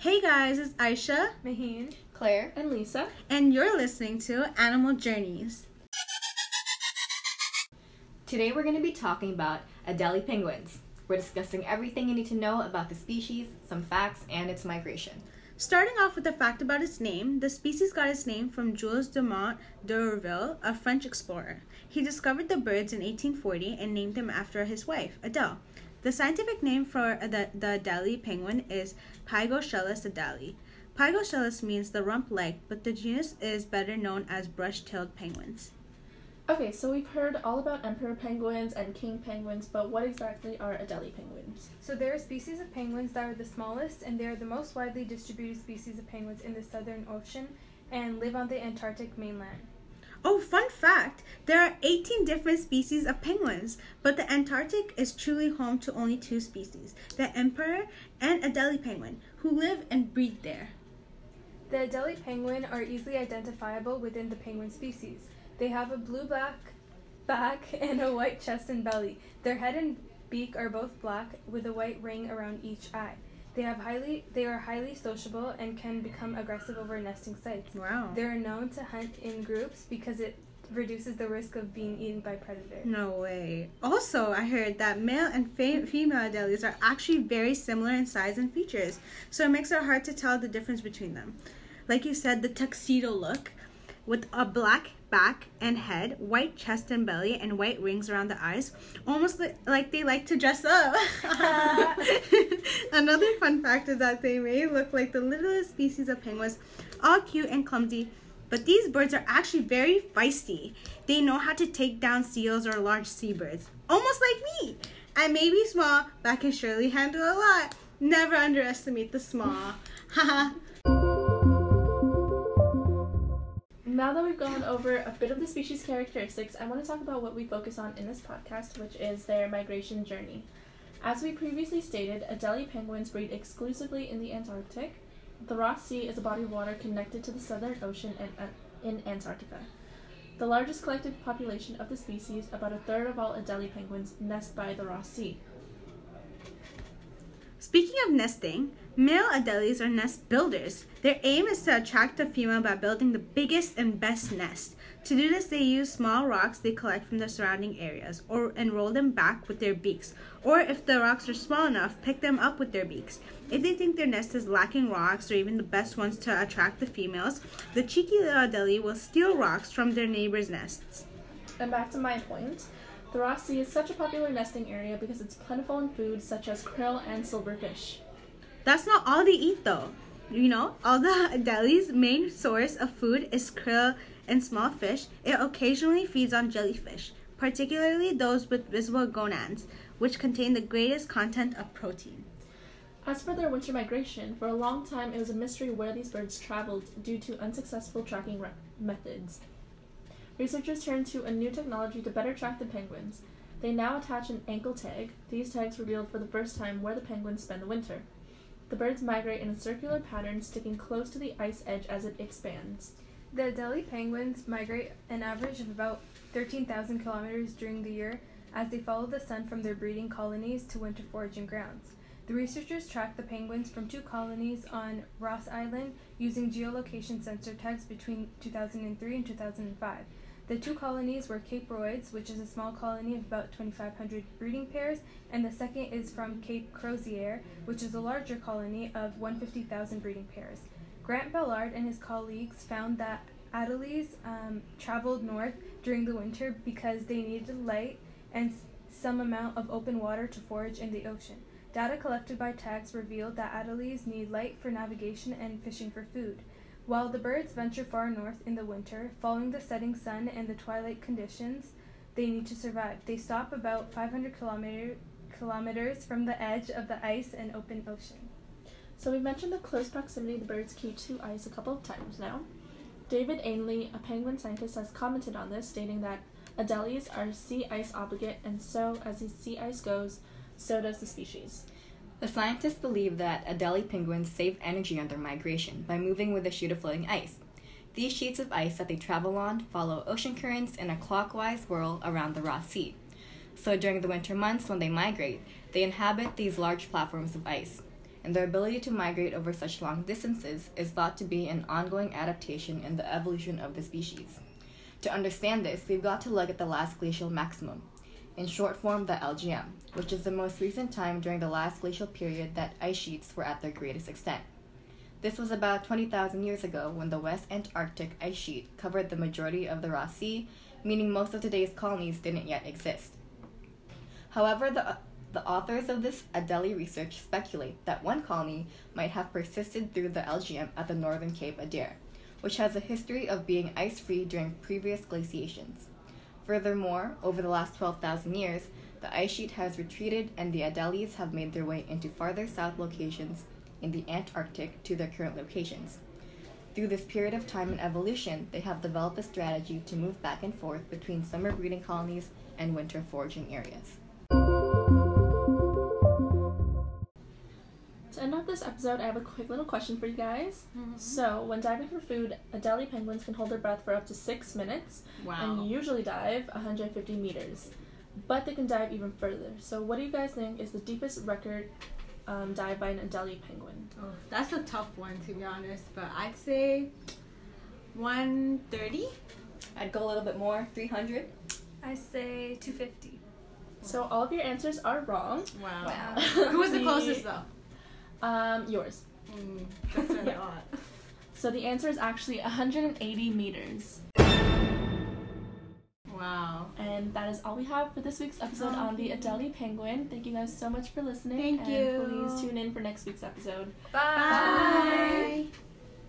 Hey guys, it's Aisha, Maheen, Claire, and Lisa. and you're listening to Animal Journeys. Today we're going to be talking about Adelie penguins. We're discussing everything you need to know about the species, some facts, and its migration. Starting off with a fact about its name, the species got its name from Jules Dumont d'Urville, a French explorer. He discovered the birds in 1840 and named them after his wife, Adele. The scientific name for the, the Adelie penguin is Pygoscelis adelii. Pygoscelis means the rump leg, but the genus is better known as brush-tailed penguins. Okay, so we've heard all about emperor penguins and king penguins, but what exactly are Adelie penguins? So there are a species of penguins that are the smallest, and they are the most widely distributed species of penguins in the Southern Ocean and live on the Antarctic mainland. Oh, fun fact! There are 18 different species of penguins, but the Antarctic is truly home to only two species the emperor and Adelie penguin, who live and breed there. The Adelie penguin are easily identifiable within the penguin species. They have a blue black back and a white chest and belly. Their head and beak are both black with a white ring around each eye. They have highly they are highly sociable and can become aggressive over nesting sites. Wow. They are known to hunt in groups because it reduces the risk of being eaten by predators. No way. Also, I heard that male and fe- female Adelies are actually very similar in size and features, so it makes it hard to tell the difference between them. Like you said, the tuxedo look with a black back and head, white chest and belly, and white rings around the eyes, almost li- like they like to dress up. Another fun fact is that they may look like the littlest species of penguins, all cute and clumsy, but these birds are actually very feisty. They know how to take down seals or large seabirds, almost like me. I may be small, but I can surely handle a lot. Never underestimate the small. Now that we've gone over a bit of the species characteristics, I want to talk about what we focus on in this podcast, which is their migration journey. As we previously stated, Adelie penguins breed exclusively in the Antarctic. The Ross Sea is a body of water connected to the Southern Ocean and uh, in Antarctica. The largest collective population of the species, about a third of all Adelie penguins, nest by the Ross Sea. Speaking of nesting, male Adelies are nest builders. Their aim is to attract a female by building the biggest and best nest. To do this, they use small rocks they collect from the surrounding areas or and roll them back with their beaks. Or if the rocks are small enough, pick them up with their beaks. If they think their nest is lacking rocks or even the best ones to attract the females, the cheeky little Adelie will steal rocks from their neighbors' nests. And back to my point, the Ross Sea is such a popular nesting area because it's plentiful in foods such as krill and silverfish. That's not all they eat though. You know, although Adelie's main source of food is krill and small fish, it occasionally feeds on jellyfish, particularly those with visible gonads, which contain the greatest content of protein. As for their winter migration, for a long time it was a mystery where these birds traveled due to unsuccessful tracking methods. Researchers turned to a new technology to better track the penguins. They now attach an ankle tag. These tags revealed for the first time where the penguins spend the winter. The birds migrate in a circular pattern, sticking close to the ice edge as it expands. The Adelie penguins migrate an average of about 13,000 kilometers during the year as they follow the sun from their breeding colonies to winter foraging grounds. The researchers tracked the penguins from two colonies on Ross Island using geolocation sensor tags between 2003 and 2005. The two colonies were Cape Royds, which is a small colony of about 2,500 breeding pairs, and the second is from Cape Crozier, which is a larger colony of 150,000 breeding pairs. Grant Ballard and his colleagues found that Adelies um, traveled north during the winter because they needed light and some amount of open water to forage in the ocean. Data collected by tags revealed that Adelies need light for navigation and fishing for food. While the birds venture far north in the winter, following the setting sun and the twilight conditions they need to survive, they stop about 500 kilometer, kilometers from the edge of the ice and open ocean. So we've mentioned the close proximity the birds keep to ice a couple of times now. David Ainley, a penguin scientist, has commented on this, stating that Adelies are sea ice obligate, and so as the sea ice goes, so does the species. The scientists believe that Adelie penguins save energy on their migration by moving with a sheet of floating ice. These sheets of ice that they travel on follow ocean currents in a clockwise whirl around the Ross Sea. So during the winter months when they migrate, they inhabit these large platforms of ice. and their ability to migrate over such long distances is thought to be an ongoing adaptation in the evolution of the species. To understand this, we've got to look at the last glacial maximum, in short form, the LGM, which is the most recent time during the last glacial period that ice sheets were at their greatest extent. This was about 20,000 years ago when the West Antarctic ice sheet covered the majority of the Ross Sea, meaning most of today's colonies didn't yet exist. However, the, the authors of this Adélie research speculate that one colony might have persisted through the LGM at the northern Cape Adare, which has a history of being ice free during previous glaciations. Furthermore, over the last 12,000 years, the ice sheet has retreated and the Adélies have made their way into farther south locations in the Antarctic to their current locations. Through this period of time and evolution, they have developed a strategy to move back and forth between summer breeding colonies and winter foraging areas. This episode, I have a quick little question for you guys. So, when diving for food, Adelie penguins can hold their breath for up to six minutes and usually dive 150 meters. But they can dive even further. So, what do you guys think is the deepest record um, dive by an Adelie penguin? Oh, that's a tough one to be honest, but I'd say 130. I'd go a little bit more, 300. I say 250. So, all of your answers are wrong. Wow. Wow. Who was the The- closest though? Um, yours. Mm, that's a Yeah. lot. So, the answer is actually 180 meters. Wow. And that is all we have for this week's episode on the Adelie penguin. Thank you guys so much for listening. Thank and you. Please tune in for next week's episode. Bye. Bye.